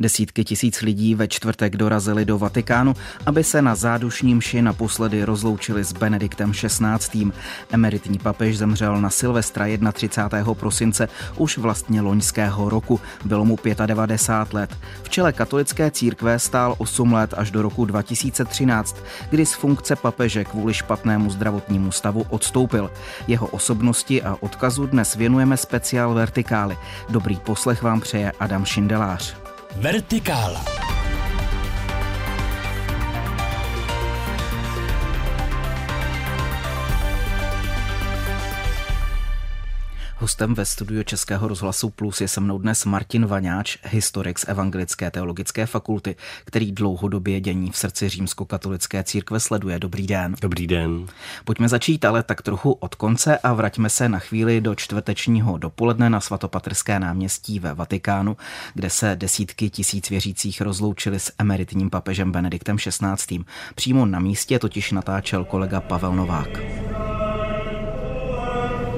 Desítky tisíc lidí ve čtvrtek dorazili do Vatikánu, aby se na zádušní mši naposledy rozloučili s Benediktem XVI. Emeritní papež zemřel na Silvestra 31. prosince už vlastně loňského roku. Bylo mu 95 let. V čele katolické církve stál 8 let až do roku 2013, kdy z funkce papeže kvůli špatnému zdravotnímu stavu odstoupil. Jeho osobnosti a odkazu dnes věnujeme speciál Vertikály. Dobrý poslech vám přeje Adam Šindelář. Vertikála. Hostem ve studiu Českého rozhlasu Plus je se mnou dnes Martin Vaňáč, historik z Evangelické teologické fakulty, který dlouhodobě dění v srdci římskokatolické církve sleduje. Dobrý den. Dobrý den. Pojďme začít ale tak trochu od konce a vraťme se na chvíli do čtvrtečního dopoledne na svatopatrské náměstí ve Vatikánu, kde se desítky tisíc věřících rozloučili s emeritním papežem Benediktem XVI. Přímo na místě totiž natáčel kolega Pavel Novák.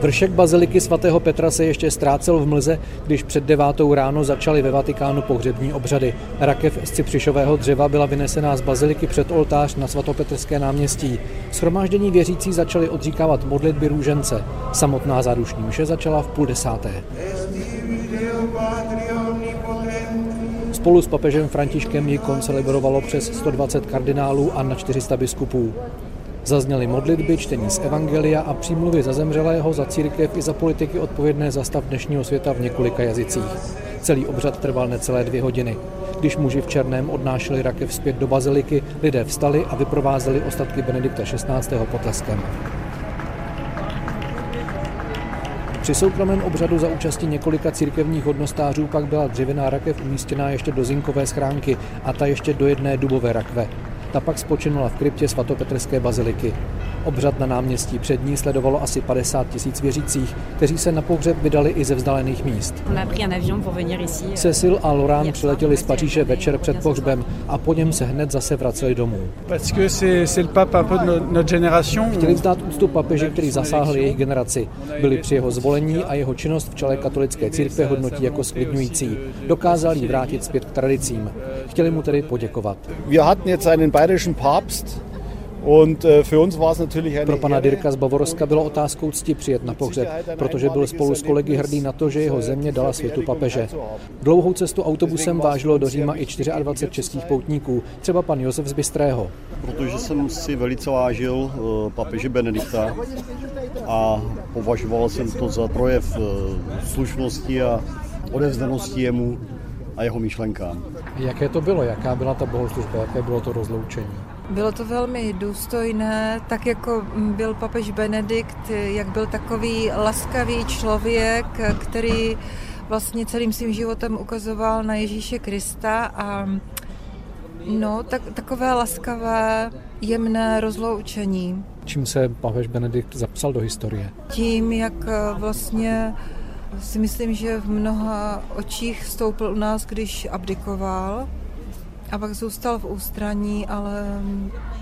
Vršek baziliky svatého Petra se ještě ztrácel v mlze, když před devátou ráno začaly ve Vatikánu pohřební obřady. Rakev z cipřišového dřeva byla vynesená z baziliky před oltář na svatopetrské náměstí. Schromáždění věřící začali odříkávat modlitby růžence. Samotná zádušní mše začala v půl desáté. Spolu s papežem Františkem ji koncelebrovalo přes 120 kardinálů a na 400 biskupů. Zazněly modlitby, čtení z Evangelia a přímluvy za zemřelého, za církev i za politiky odpovědné za stav dnešního světa v několika jazycích. Celý obřad trval necelé dvě hodiny. Když muži v černém odnášeli rakev zpět do baziliky, lidé vstali a vyprovázeli ostatky Benedikta XVI. potleskem. Při soukromém obřadu za účasti několika církevních hodnostářů pak byla dřevěná rakev umístěná ještě do zinkové schránky a ta ještě do jedné dubové rakve. Ta pak spočinula v kryptě svatopetrské baziliky. Obřad na náměstí před ní sledovalo asi 50 tisíc věřících, kteří se na pohřeb vydali i ze vzdálených míst. Cecil a Laurent přiletěli z Paříže večer před pohřbem a po něm se hned zase vraceli domů. Chtěli vzdát úctu papeži, který zasáhl jejich generaci. Byli při jeho zvolení a jeho činnost v čele katolické církve hodnotí jako sklidňující. Dokázal jí vrátit zpět k tradicím. Chtěli mu tedy poděkovat. Wir hatten jetzt einen bayerischen Papst, äh, pro pana Dirka z Bavorska bylo otázkou cti přijet na pohřeb, protože byl spolu s kolegy hrdý na to, že jeho země dala světu papeže. Dlouhou cestu autobusem vážilo do Říma i 24 českých poutníků, třeba pan Josef z Bystrého. Protože jsem si velice vážil eh, papeže Benedikta a považoval jsem to za projev eh, slušnosti a odevzdanosti jemu a jeho myšlenkám. Jaké to bylo? Jaká byla ta bohoslužba? Jaké bylo to rozloučení? Bylo to velmi důstojné, tak jako byl papež Benedikt, jak byl takový laskavý člověk, který vlastně celým svým životem ukazoval na Ježíše Krista a no, tak, takové laskavé, jemné rozloučení. Čím se papež Benedikt zapsal do historie? Tím, jak vlastně si myslím, že v mnoha očích vstoupil u nás, když abdikoval a pak zůstal v ústraní, ale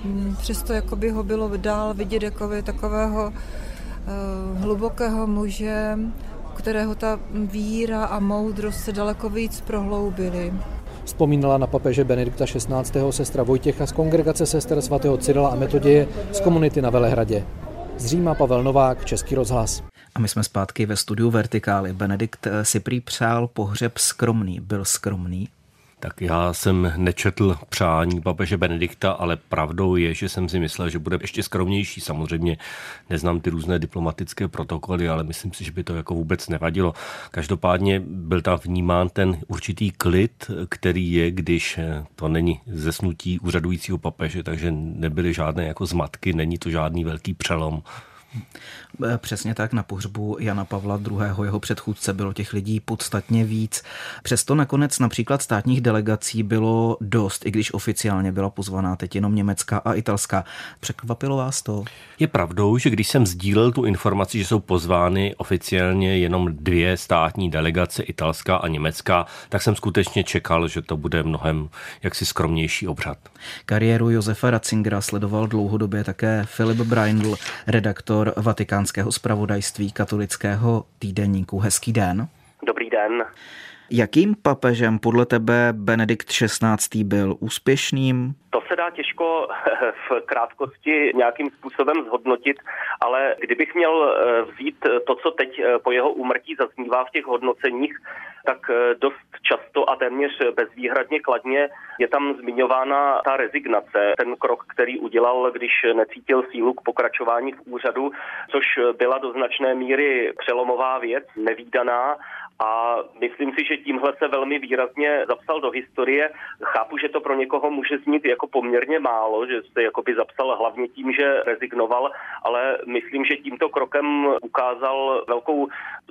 mm, přesto jako by ho bylo dál vidět jako takového uh, hlubokého muže, kterého ta víra a moudrost se daleko víc prohloubily. Vzpomínala na papeže Benedikta XVI. sestra Vojtěcha z kongregace sester svatého Cyrila a Metoděje z komunity na Velehradě. Z Říma Pavel Novák, Český rozhlas. A my jsme zpátky ve studiu Vertikály. Benedikt si přál pohřeb skromný. Byl skromný? Tak já jsem nečetl přání papeže Benedikta, ale pravdou je, že jsem si myslel, že bude ještě skromnější. Samozřejmě neznám ty různé diplomatické protokoly, ale myslím si, že by to jako vůbec nevadilo. Každopádně byl tam vnímán ten určitý klid, který je, když to není zesnutí úřadujícího papeže, takže nebyly žádné jako zmatky, není to žádný velký přelom. Eh, přesně tak, na pohřbu Jana Pavla II. jeho předchůdce bylo těch lidí podstatně víc. Přesto nakonec například státních delegací bylo dost, i když oficiálně byla pozvaná teď jenom německá a italská. Překvapilo vás to? Je pravdou, že když jsem sdílel tu informaci, že jsou pozvány oficiálně jenom dvě státní delegace, italská a německá, tak jsem skutečně čekal, že to bude mnohem jaksi skromnější obřad. Kariéru Josefa Ratzingera sledoval dlouhodobě také Filip Braindl, redaktor Vatikán vatikánského zpravodajství katolického týdenníku. Hezký den. Dobrý den. Jakým papežem podle tebe Benedikt XVI. byl úspěšným? To se dá těžko v krátkosti nějakým způsobem zhodnotit, ale kdybych měl eh, vzít to, co teď eh, po jeho úmrtí zaznívá v těch hodnoceních, tak eh, dost často a téměř bezvýhradně kladně je tam zmiňována ta rezignace, ten krok, který udělal, když necítil sílu k pokračování v úřadu, což byla do značné míry přelomová věc, nevýdaná a myslím si, že tímhle se velmi výrazně zapsal do historie. Chápu, že to pro někoho může znít jako poměrně málo, že se jakoby zapsal hlavně tím, že rezignoval, ale myslím, že tímto krokem ukázal velkou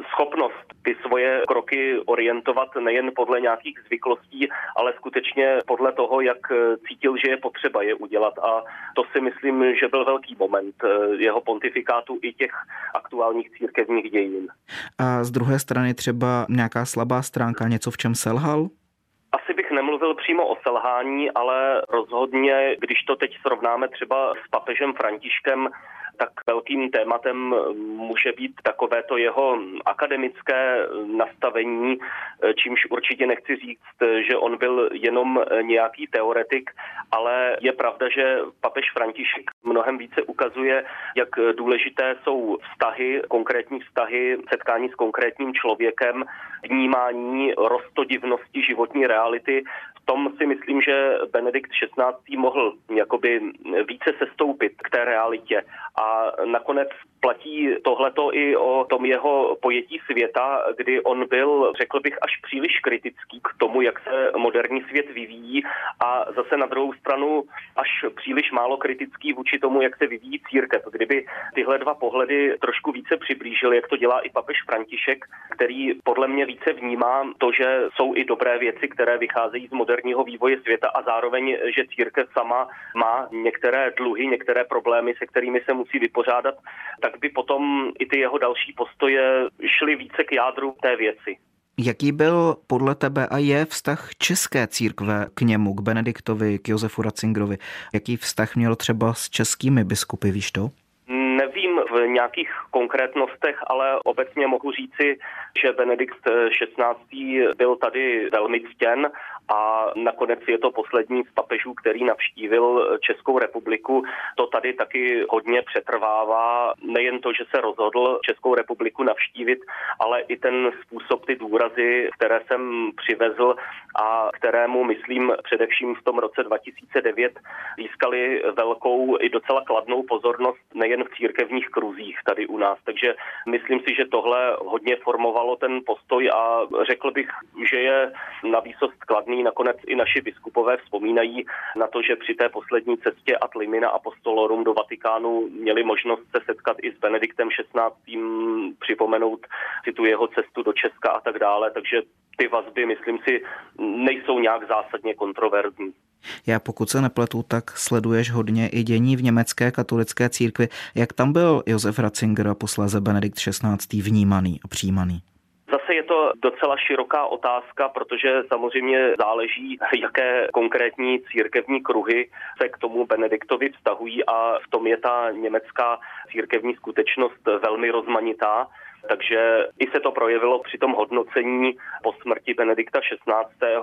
schopnost ty svoje kroky orientovat nejen podle nějakých zvyklostí, ale skutečně podle toho, jak cítil, že je potřeba je udělat. A to si myslím, že byl velký moment jeho pontifikátu i těch aktuálních církevních dějin. A z druhé strany třeba nějaká slabá stránka, něco v čem selhal? Asi bych nemluvil přímo o selhání, ale rozhodně, když to teď srovnáme třeba s papežem Františkem, tak velkým tématem může být takové to jeho akademické nastavení, čímž určitě nechci říct, že on byl jenom nějaký teoretik, ale je pravda, že papež František mnohem více ukazuje, jak důležité jsou vztahy, konkrétní vztahy, setkání s konkrétním člověkem, vnímání rostodivnosti životní reality. Tom si myslím, že Benedikt XVI. mohl jakoby více sestoupit k té realitě a nakonec platí tohleto i o tom jeho pojetí světa, kdy on byl, řekl bych, až příliš kritický k tomu, jak se moderní svět vyvíjí a zase na druhou stranu až příliš málo kritický vůči tomu, jak se vyvíjí církev. Kdyby tyhle dva pohledy trošku více přiblížil, jak to dělá i papež František, který podle mě více vnímá to, že jsou i dobré věci, které vycházejí z moderního vývoje světa a zároveň, že církev sama má některé dluhy, některé problémy, se kterými se musí vypořádat, tak by potom i ty jeho další postoje šly více k jádru té věci. Jaký byl podle tebe a je vztah české církve k němu, k Benediktovi, k Josefu Ratzingerovi? Jaký vztah měl třeba s českými biskupy, víš to? Nějakých konkrétnostech, ale obecně mohu říci, že Benedikt XVI. byl tady velmi ctěn a nakonec je to poslední z papežů, který navštívil Českou republiku. To tady taky hodně přetrvává. Nejen to, že se rozhodl Českou republiku navštívit, ale i ten způsob, ty důrazy, které jsem přivezl a kterému, myslím, především v tom roce 2009 získali velkou i docela kladnou pozornost nejen v církevních kruzích tady u nás. Takže myslím si, že tohle hodně formovalo ten postoj a řekl bych, že je na výsost kladný. Nakonec i naši biskupové vzpomínají na to, že při té poslední cestě ad limina apostolorum do Vatikánu měli možnost se setkat i s Benediktem XVI. připomenout si tu jeho cestu do Česka a tak dále. Takže ty vazby, myslím si, nejsou nějak zásadně kontroverzní. Já pokud se nepletu, tak sleduješ hodně i dění v německé katolické církvi. Jak tam byl Josef Ratzinger a posléze Benedikt XVI. vnímaný a přijímaný? Zase je to docela široká otázka, protože samozřejmě záleží, jaké konkrétní církevní kruhy se k tomu Benediktovi vztahují a v tom je ta německá církevní skutečnost velmi rozmanitá. Takže i se to projevilo při tom hodnocení po smrti Benedikta XVI.,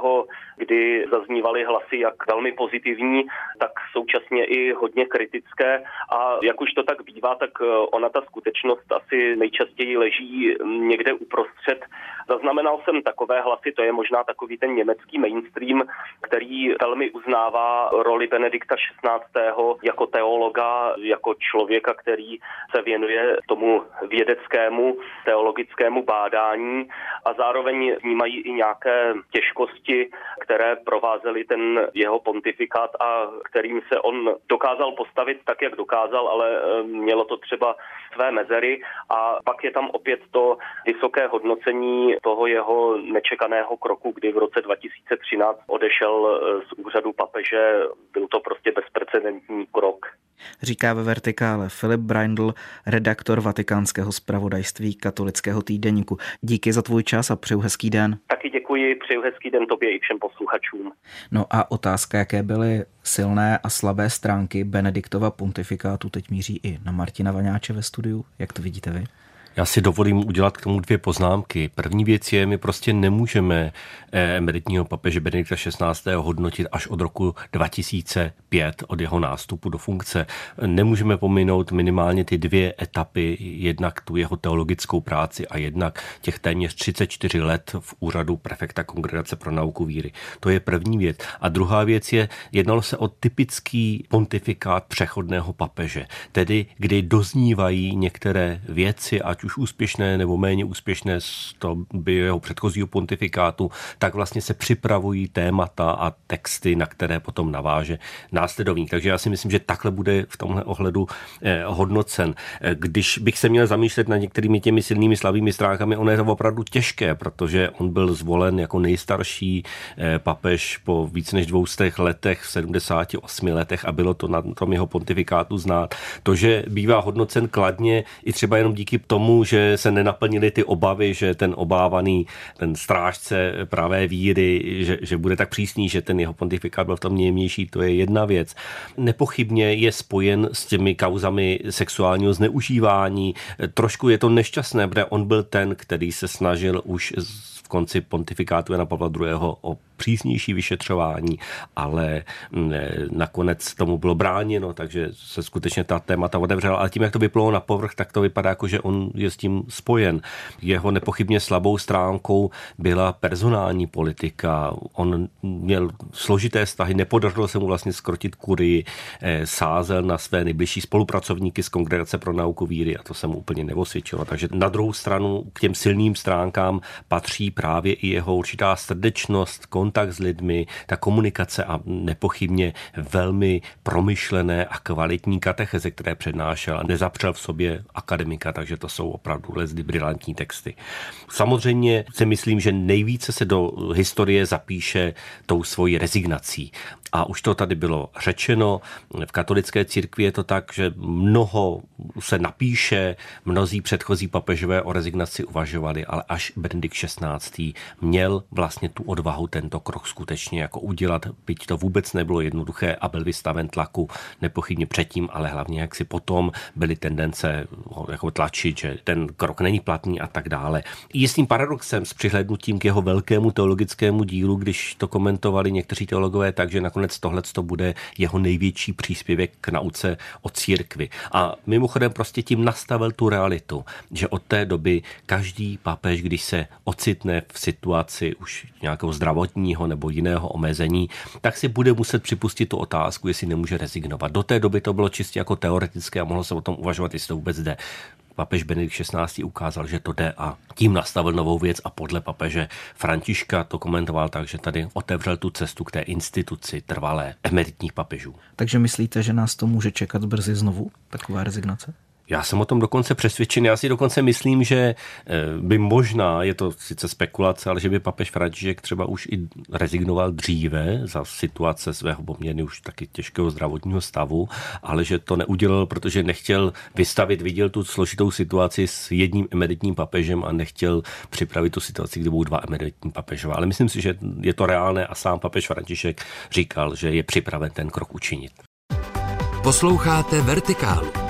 kdy zaznívaly hlasy jak velmi pozitivní, tak současně i hodně kritické. A jak už to tak bývá, tak eh, ona ta skutečnost asi nejčastěji leží někde uprostřed. Zaznamenal jsem takové hlasy, to je možná takový ten německý mainstream, který velmi uznává roli Benedikta XVI. jako teologa, jako člověka, který se věnuje tomu vědeckému teologickému bádání a zároveň vnímají i nějaké těžkosti, které provázely ten jeho pontifikát a kterým se on dokázal postavit tak, jak dokázal, ale eh, mělo to třeba své mezery a pak je tam opět to vysoké hodnocení toho jeho nečekaného kroku, kdy v roce 2013 odešel eh, z úřadu papeže. Byl to prostě bezprecedentní krok. Říká ve Vertikále Filip Braindl, redaktor vatikánského zpravodajství katolického týdeníku. Díky za tvůj čas a přeju hezký den. Taky děkuji, přeju hezký den tobě i všem posluchačům. No a otázka, jaké byly silné a slabé stránky Benediktova pontifikátu, teď míří i na Martina Vaňáče ve studiu. Jak to vidíte vy? Já si dovolím udělat k tomu dvě poznámky. První věc je, my prostě nemůžeme eh, emeritního papeže Benedikta XVI. hodnotit až od roku 2005, od jeho nástupu do funkce. Nemůžeme pominout minimálně ty dvě etapy, jednak tu jeho teologickou práci a jednak těch téměř 34 let v úřadu prefekta Kongregace pro nauku víry. To je první věc. A druhá věc je, jednalo se o typický pontifikát přechodného papeže, tedy kdy doznívají některé věci, ať už úspěšné nebo méně úspěšné z by jeho předchozího pontifikátu, tak vlastně se připravují témata a texty, na které potom naváže následovník. Takže já si myslím, že takhle bude v tomhle ohledu eh, hodnocen. Eh, když bych se měl zamýšlet nad některými těmi silnými slavými stránkami, ono je to opravdu těžké, protože on byl zvolen jako nejstarší eh, papež po víc než dvoustech letech, v 78 letech a bylo to na tom jeho pontifikátu znát. To, že bývá hodnocen kladně i třeba jenom díky tomu, že se nenaplnily ty obavy, že ten obávaný, ten strážce pravé víry, že, že bude tak přísný, že ten jeho pontifikát byl v tom nejmější, to je jedna věc. Nepochybně je spojen s těmi kauzami sexuálního zneužívání. Trošku je to nešťastné, protože on byl ten, který se snažil už v konci pontifikátu Jana Pavla II. o přísnější vyšetřování, ale mm, nakonec tomu bylo bráněno, takže se skutečně ta témata otevřela. Ale tím, jak to vyplo na povrch, tak to vypadá jako, že on je s tím spojen. Jeho nepochybně slabou stránkou byla personální politika. On měl složité vztahy, nepodařilo se mu vlastně skrotit kurii, eh, sázel na své nejbližší spolupracovníky z Kongregace pro nauku víry a to se mu úplně nevosvědčilo. Takže na druhou stranu k těm silným stránkám patří právě i jeho určitá srdečnost, kontakt s lidmi, ta komunikace a nepochybně velmi promyšlené a kvalitní katecheze, které přednášel a nezapřel v sobě akademika, takže to jsou opravdu lezdy brilantní texty. Samozřejmě si myslím, že nejvíce se do historie zapíše tou svojí rezignací. A už to tady bylo řečeno, v katolické církvi je to tak, že mnoho se napíše, mnozí předchozí papežové o rezignaci uvažovali, ale až Benedikt XVI. měl vlastně tu odvahu tento krok skutečně jako udělat, byť to vůbec nebylo jednoduché a byl vystaven tlaku nepochybně předtím, ale hlavně jak si potom byly tendence jako tlačit, že ten krok není platný a tak dále. Jistým paradoxem s přihlednutím k jeho velkému teologickému dílu, když to komentovali někteří teologové, takže nakonec tohle to bude jeho největší příspěvek k nauce o církvi. A mimochodem prostě tím nastavil tu realitu, že od té doby každý papež, když se ocitne v situaci už nějakého zdravotního nebo jiného omezení, tak si bude muset připustit tu otázku, jestli nemůže rezignovat. Do té doby to bylo čistě jako teoretické a mohlo se o tom uvažovat, jestli to vůbec jde papež Benedikt XVI. ukázal, že to jde a tím nastavil novou věc a podle papeže Františka to komentoval tak, že tady otevřel tu cestu k té instituci trvalé emeritních papežů. Takže myslíte, že nás to může čekat brzy znovu, taková rezignace? Já jsem o tom dokonce přesvědčen. Já si dokonce myslím, že eh, by možná, je to sice spekulace, ale že by papež František třeba už i rezignoval dříve za situace svého poměrně už taky těžkého zdravotního stavu, ale že to neudělal, protože nechtěl vystavit, viděl tu složitou situaci s jedním emeritním papežem a nechtěl připravit tu situaci, kde budou dva emeritní papežové. Ale myslím si, že je to reálné a sám papež František říkal, že je připraven ten krok učinit. Posloucháte Vertikálu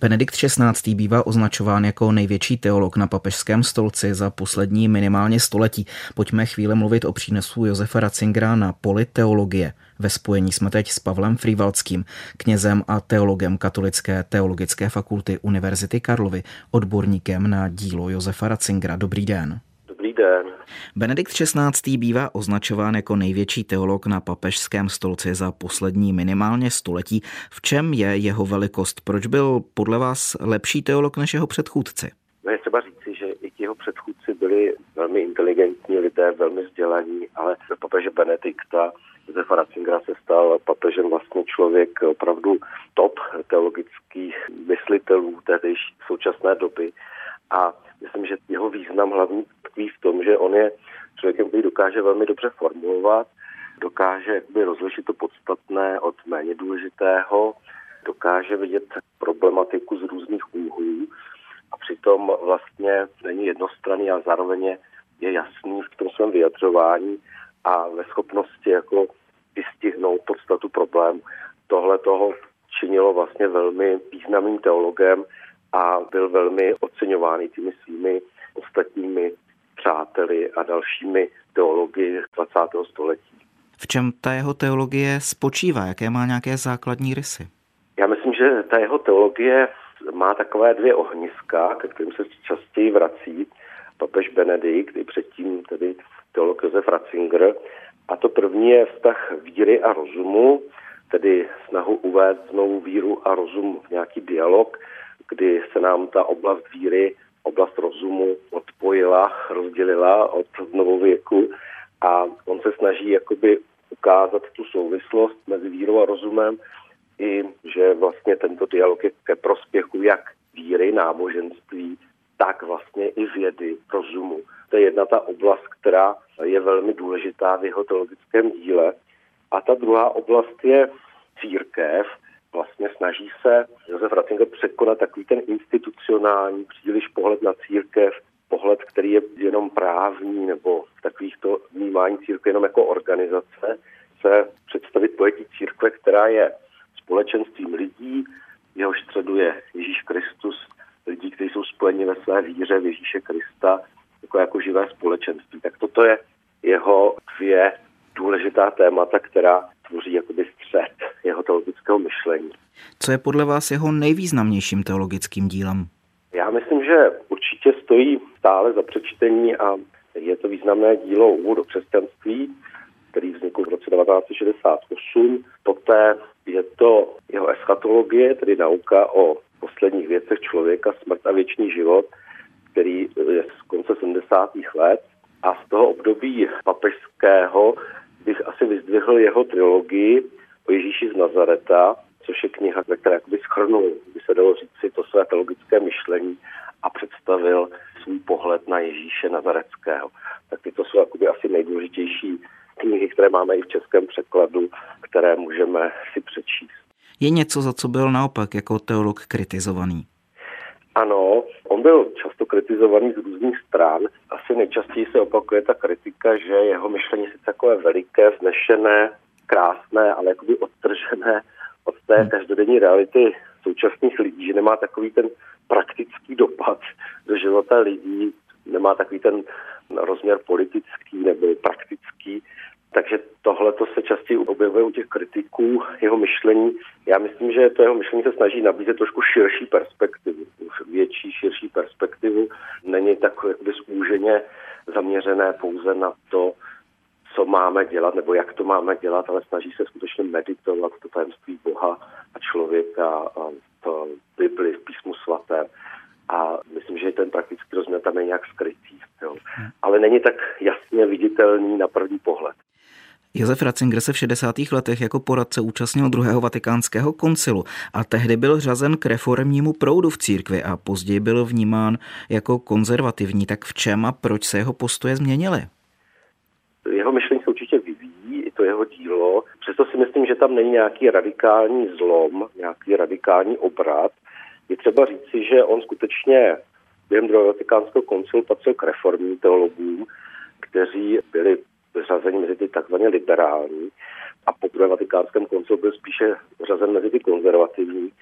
Benedikt XVI. bývá označován jako největší teolog na papežském stolci za poslední minimálně století. Pojďme chvíli mluvit o přínesu Josefa Ratzingera na poli teologie. Ve spojení jsme teď s Pavlem Frývalským, knězem a teologem Katolické teologické fakulty Univerzity Karlovy, odborníkem na dílo Josefa Ratzingera. Dobrý den. Benedikt XVI. bývá označován jako největší teolog na papežském stolci za poslední minimálně století. V čem je jeho velikost? Proč byl podle vás lepší teolog než jeho předchůdci? No je třeba říci, že i jeho předchůdci byli velmi inteligentní lidé, velmi vzdělaní, ale papeže Benedikta Josefa Ratzingera se stal papežem vlastně člověk opravdu top teologických myslitelů té současné doby a myslím, že jeho význam hlavní tkví v tom, že on je člověkem, který dokáže velmi dobře formulovat, dokáže jakoby rozlišit to podstatné od méně důležitého, dokáže vidět problematiku z různých úhlů přitom vlastně není jednostranný a zároveň je jasný v tom svém vyjadřování a ve schopnosti jako vystihnout podstatu problému. Tohle toho činilo vlastně velmi významným teologem a byl velmi oceňovaný těmi svými ostatními přáteli a dalšími teology 20. století. V čem ta jeho teologie spočívá? Jaké má nějaké základní rysy? Já myslím, že ta jeho teologie má takové dvě ohniska, ke kterým se častěji vrací papež Benedikt, i předtím tedy teolog Josef Ratzinger. A to první je vztah víry a rozumu, tedy snahu uvést znovu víru a rozum v nějaký dialog, kdy se nám ta oblast víry, oblast rozumu odpojila, rozdělila od věku a on se snaží jakoby ukázat tu souvislost mezi vírou a rozumem i, že vlastně tento dialog je ke prospěchu jak víry, náboženství, tak vlastně i vědy, rozumu. To je jedna ta oblast, která je velmi důležitá v jeho teologickém díle. A ta druhá oblast je církev. Vlastně snaží se Josef Ratzinger překonat takový ten institucionální příliš pohled na církev, pohled, který je jenom právní nebo takovýchto vnímání církve jenom jako organizace, se představit pojetí církve, která je společenstvím lidí, jeho středu je Ježíš Kristus, lidí, kteří jsou spojeni ve své víře v Ježíše Krista, jako, jako živé společenství. Tak toto je jeho dvě důležitá témata, která tvoří jakoby střed jeho teologického myšlení. Co je podle vás jeho nejvýznamnějším teologickým dílem? Já myslím, že určitě stojí stále za přečtení a je to významné dílo Úvod do křesťanství, který vznikl v roce 1968. Poté je to jeho eschatologie, tedy nauka o posledních věcech člověka, smrt a věčný život, který je z konce 70. let. A z toho období papežského bych asi vyzdvihl jeho trilogii o Ježíši z Nazareta, což je kniha, ve které jakoby schrnul, by se dalo říct si to své teologické myšlení a představil svůj pohled na Ježíše Nazareckého. Tak tyto jsou jakoby asi nejdůležitější knihy, které máme i v českém překladu, které můžeme si přečíst. Je něco, za co byl naopak jako teolog kritizovaný? Ano, on byl často kritizovaný z různých stran. Asi nejčastěji se opakuje ta kritika, že jeho myšlení je sice takové veliké, vznešené, krásné, ale jakoby odtržené od té hmm. každodenní reality současných lidí, že nemá takový ten praktický dopad do života lidí, nemá takový ten rozměr politický nebo praktický, takže tohle to se častěji objevuje u těch kritiků jeho myšlení. Já myslím, že to jeho myšlení se snaží nabízet trošku širší perspektivu, větší, širší perspektivu. Není tak jakoby zúženě zaměřené pouze na to, co máme dělat nebo jak to máme dělat, ale snaží se skutečně meditovat to tajemství Boha a člověka a to Bibli v písmu svatém. A myslím, že ten praktický rozměr tam je nějak skrytý. Jo. Hmm. Ale není tak jasně viditelný na první pohled. Josef Ratzinger se v 60. letech jako poradce účastnil druhého vatikánského koncilu a tehdy byl řazen k reformnímu proudu v církvi a později byl vnímán jako konzervativní. Tak v čem a proč se jeho postoje změnily? Jeho myšlení se určitě vyvíjí, i to jeho dílo. Přesto si myslím, že tam není nějaký radikální zlom, nějaký radikální obrat. Je třeba říci, že on skutečně během druhého vatikánského koncilu patřil k reformním teologům, kteří byli řazení takzvaně liberální a po druhé vatikánském koncilu byl spíše řazen mezi ty konzervativní.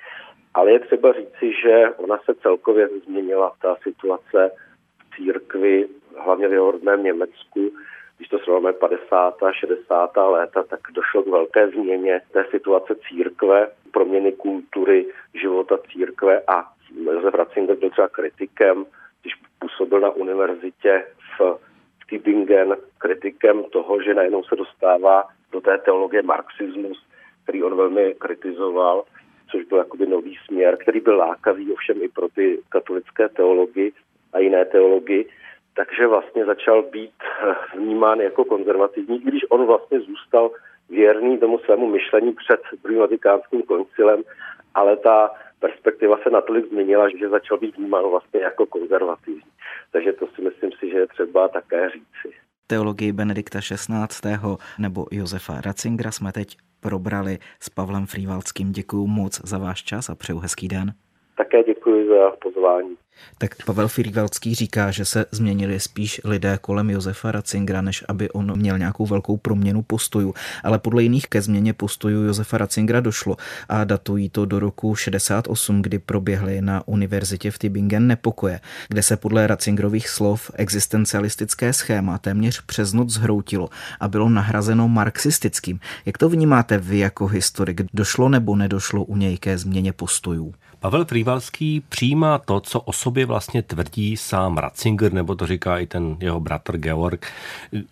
Ale je třeba říci, že ona se celkově změnila ta situace v církvi, hlavně v jeho rodném Německu. Když to srovnáme 50. a 60. léta, tak došlo k velké změně té situace církve, proměny kultury, života církve a Josef Ratzinger byl třeba kritikem, když působil na univerzitě v Tübingen kritikem toho, že najednou se dostává do té teologie marxismus, který on velmi kritizoval, což byl jakoby nový směr, který byl lákavý ovšem i pro ty katolické teology a jiné teology. Takže vlastně začal být vnímán jako konzervativní, když on vlastně zůstal věrný tomu svému myšlení před druhým vatikánským koncilem, ale ta perspektiva se natolik změnila, že začal být vnímán vlastně jako konzervativní. Takže to si myslím si, že je třeba také říci. Teologii Benedikta XVI. nebo Josefa Ratzingera jsme teď probrali s Pavlem Frývalským. Děkuji moc za váš čas a přeju hezký den. Také děkuji za pozvání. Tak Pavel Firvelský říká, že se změnili spíš lidé kolem Josefa Ratzingera, než aby on měl nějakou velkou proměnu postojů. Ale podle jiných ke změně postojů Josefa Ratzingera došlo a datují to do roku 68, kdy proběhly na univerzitě v Tübingen nepokoje, kde se podle Ratzingerových slov existencialistické schéma téměř přes noc zhroutilo a bylo nahrazeno marxistickým. Jak to vnímáte vy jako historik? Došlo nebo nedošlo u něj ke změně postojů? Pavel Frývalský přijímá to, co o sobě vlastně tvrdí sám Ratzinger, nebo to říká i ten jeho bratr Georg,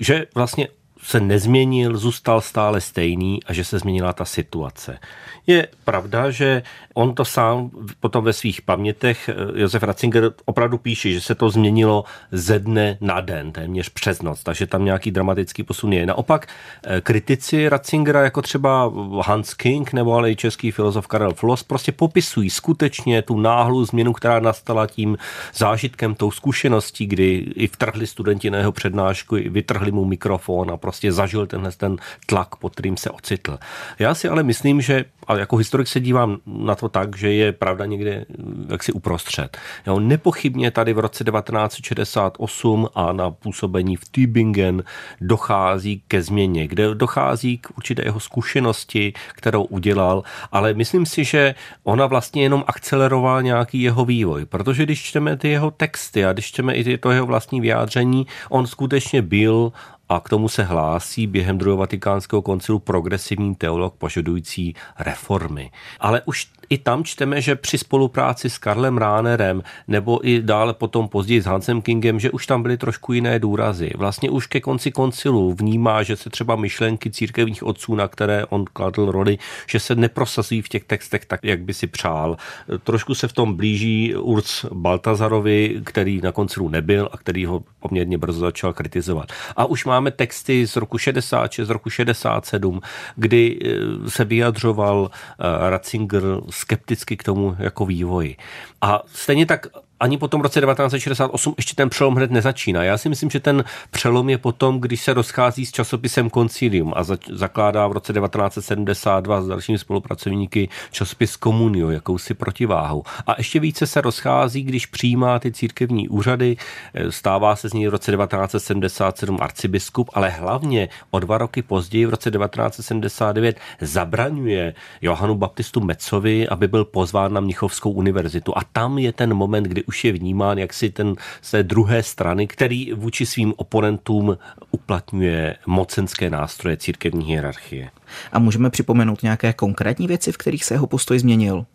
že vlastně se nezměnil, zůstal stále stejný a že se změnila ta situace. Je pravda, že on to sám potom ve svých pamětech, eh, Josef Ratzinger opravdu píše, že se to změnilo ze dne na den, téměř přes noc, takže tam nějaký dramatický posun je. Naopak eh, kritici Ratzingera, jako třeba Hans King nebo ale i český filozof Karel Floss, prostě popisují skutečně tu náhlou změnu, která nastala tím zážitkem, tou zkušeností, kdy i vtrhli studenti na jeho přednášku, vytrhli mu mikrofon a prostě zažil tenhle ten tlak, pod kterým se ocitl. Já si ale myslím, že a jako historik se dívám na to tak, že je pravda někde jaksi uprostřed. Jo, nepochybně tady v roce 1968 a na působení v Tübingen dochází ke změně, kde dochází k určité jeho zkušenosti, kterou udělal, ale myslím si, že ona vlastně jenom akcelerovala nějaký jeho vývoj, protože když čteme ty jeho texty a když čteme i to jeho vlastní vyjádření, on skutečně byl a k tomu se hlásí během druhého vatikánského koncilu progresivní teolog požadující reformy. Ale už i tam čteme, že při spolupráci s Karlem Ránerem nebo i dále potom později s Hansem Kingem, že už tam byly trošku jiné důrazy. Vlastně už ke konci koncilu vnímá, že se třeba myšlenky církevních otců, na které on kladl roli, že se neprosazují v těch textech tak, jak by si přál. Trošku se v tom blíží Urs Baltazarovi, který na koncilu nebyl a který ho poměrně brzo začal kritizovat. A už máme texty z roku 66, z roku 67, kdy eh, se vyjadřoval eh, Ratzinger skepticky k tomu jako vývoji. A stejně tak ani po tom roce 1968 ještě ten přelom hned nezačíná. Já si myslím, že ten přelom je potom, když se rozchází s časopisem Concilium a za, zakládá v roce 1972 s dalšími spolupracovníky časopis Komunio, jakousi protiváhou. A ještě více se rozchází, když přijímá ty církevní úřady, e, stává se z něj v roce 1977 arcibiskup, ale hlavně o dva roky později v roce 1979 zabraňuje Johanu Baptistu Mecovi, aby byl pozván na Mnichovskou univerzitu. A tam je ten moment, kdy už je vnímán jaksi ten z té druhé strany, který vůči svým oponentům uplatňuje mocenské nástroje církevní hierarchie. A můžeme připomenout nějaké konkrétní věci, v kterých se jeho postoj změnil?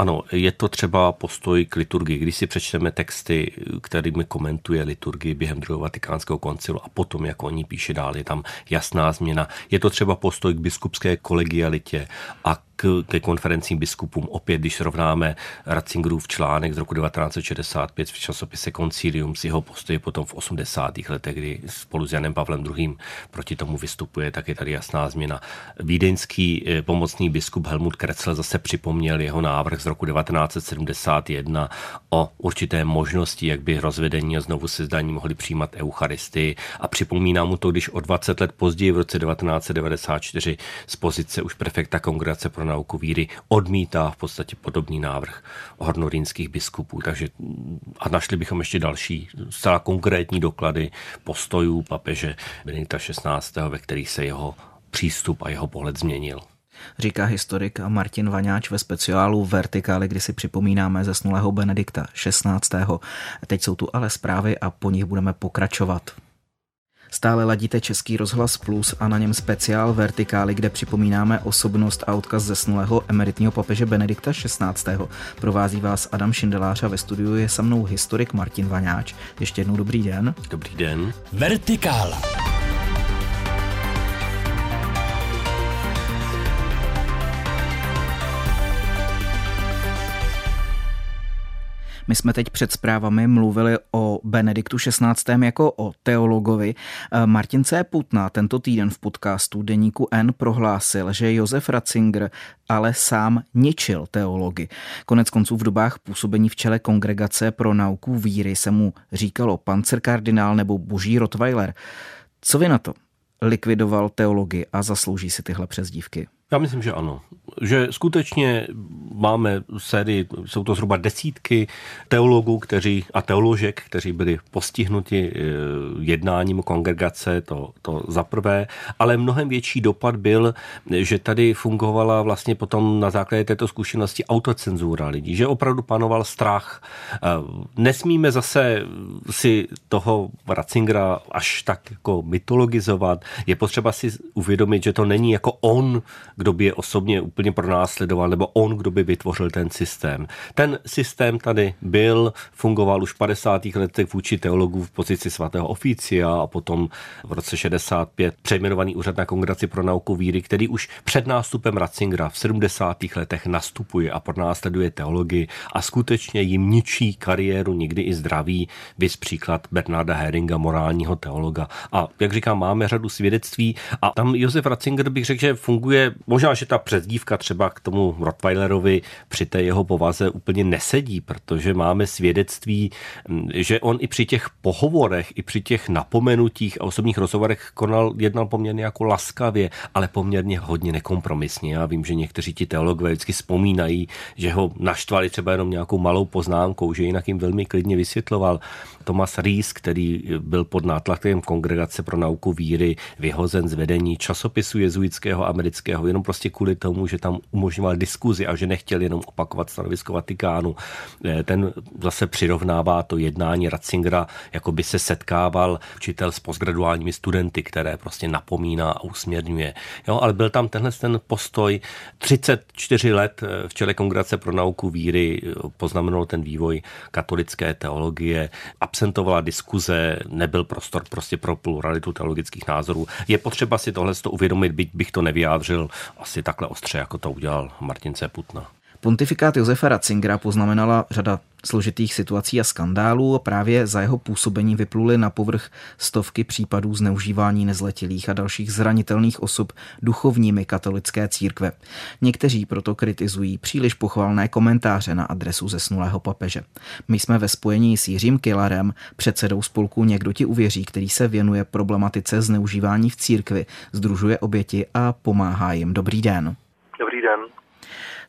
Ano, je to třeba postoj k liturgii. Když si přečteme texty, kterými komentuje liturgii během druhého vatikánského koncilu a potom, jak oni píše dál, je tam jasná změna. Je to třeba postoj k biskupské kolegialitě a k, ke konferencím biskupům. Opět, když srovnáme Ratzingerův článek z roku 1965 v časopise Concilium s jeho postoji potom v 80. letech, kdy spolu s Janem Pavlem II. proti tomu vystupuje, tak je tady jasná změna. Vídeňský eh, pomocný biskup Helmut Kretzel zase připomněl jeho návrh z roku 1971 o určité možnosti, jak by rozvedení a znovu sezdání mohli přijímat Eucharistii a připomíná mu to, když o 20 let později v roce 1994 z pozice už prefekta kongregace pro nauku víry odmítá v podstatě podobný návrh hornorínských biskupů. Takže a našli bychom ještě další zcela konkrétní doklady postojů papeže Benedikta XVI., ve kterých se jeho přístup a jeho pohled změnil. Říká historik Martin Vaňáč ve speciálu Vertikály, kdy si připomínáme zesnulého Benedikta XVI. Teď jsou tu ale zprávy a po nich budeme pokračovat. Stále ladíte Český rozhlas Plus a na něm speciál Vertikály, kde připomínáme osobnost a odkaz zesnulého emeritního papeže Benedikta XVI. Provází vás Adam Šindelář a ve studiu je se mnou historik Martin Vaňáč. Ještě jednou dobrý den. Dobrý den. Vertikála. My jsme teď před zprávami mluvili o Benediktu XVI. jako o teologovi. Eh, Martin C. Putna tento týden v podcastu Deníku N prohlásil, že Josef Ratzinger ale sám ničil teology. Konec konců v dobách působení v čele kongregace pro nauku víry se mu říkalo pancerkardinál nebo boží Rottweiler. Co vy na to? Likvidoval teologii a zaslouží si tyhle přezdívky? Já myslím, že ano. Že skutečně máme sérii, jsou to zhruba desítky teologů kteří, a teoložek, kteří byli postihnuti eh, jednáním kongregace, to, to za prvé, ale mnohem větší dopad byl, že tady fungovala vlastně potom na základě této zkušenosti autocenzura lidí, že opravdu panoval strach. Eh, nesmíme zase si toho Ratzingera až tak jako mytologizovat. Je potřeba si uvědomit, že to není jako on, kdo by je osobně úplně pronásledoval, nebo on, kdo by vytvořil ten systém. Ten systém tady byl, fungoval už v 50. letech vůči teologů v pozici svatého oficia a potom v roce 65 přejmenovaný úřad na kongregaci pro nauku víry, který už před nástupem Ratzingera v 70. letech nastupuje a pronásleduje teologii a skutečně jim ničí kariéru, někdy i zdraví, vys příklad Bernarda Heringa, morálního teologa. A jak říkám, máme řadu svědectví a tam Josef Ratzinger bych řekl, že funguje, možná, že ta přezdívka třeba k tomu Rottweilerovi při té jeho povaze úplně nesedí, protože máme svědectví, že on i při těch pohovorech, i při těch napomenutích a osobních rozhovorech konal, jednal poměrně jako laskavě, ale poměrně hodně nekompromisně. Já vím, že někteří ti teologové vždycky vzpomínají, že ho naštvali třeba jenom nějakou malou poznámkou, že jinak jim velmi klidně vysvětloval. Thomas Rees, který byl pod nátlakem kongregace pro nauku víry, vyhozen z vedení časopisu jezuitského amerického, jenom prostě kvůli tomu, že tam umožňoval diskuzi a že nechtěl jenom opakovat stanovisko Vatikánu. Eh, ten zase přirovnává to jednání Ratzingera, jako by se setkával učitel s postgraduálními studenty, které prostě napomíná a usměrňuje. Jo, ale byl tam tenhle ten postoj 34 let eh, v čele kongregace pro nauku víry eh, poznamenal ten vývoj katolické teologie, absentovala diskuze, nebyl prostor prostě pro pluralitu teologických názorů. Je potřeba si tohle uvědomit, byť bych to nevyjádřil asi takhle ostře, jako to udělal Martin C. Putna. Pontifikát Josefa Ratzingera poznamenala řada složitých situací a skandálů. Právě za jeho působení vypluly na povrch stovky případů zneužívání nezletilých a dalších zranitelných osob duchovními katolické církve. Někteří proto kritizují příliš pochvalné komentáře na adresu zesnulého papeže. My jsme ve spojení s Jiřím Killarem, předsedou spolku Někdo ti uvěří, který se věnuje problematice zneužívání v církvi, združuje oběti a pomáhá jim. Dobrý den. Dobrý den.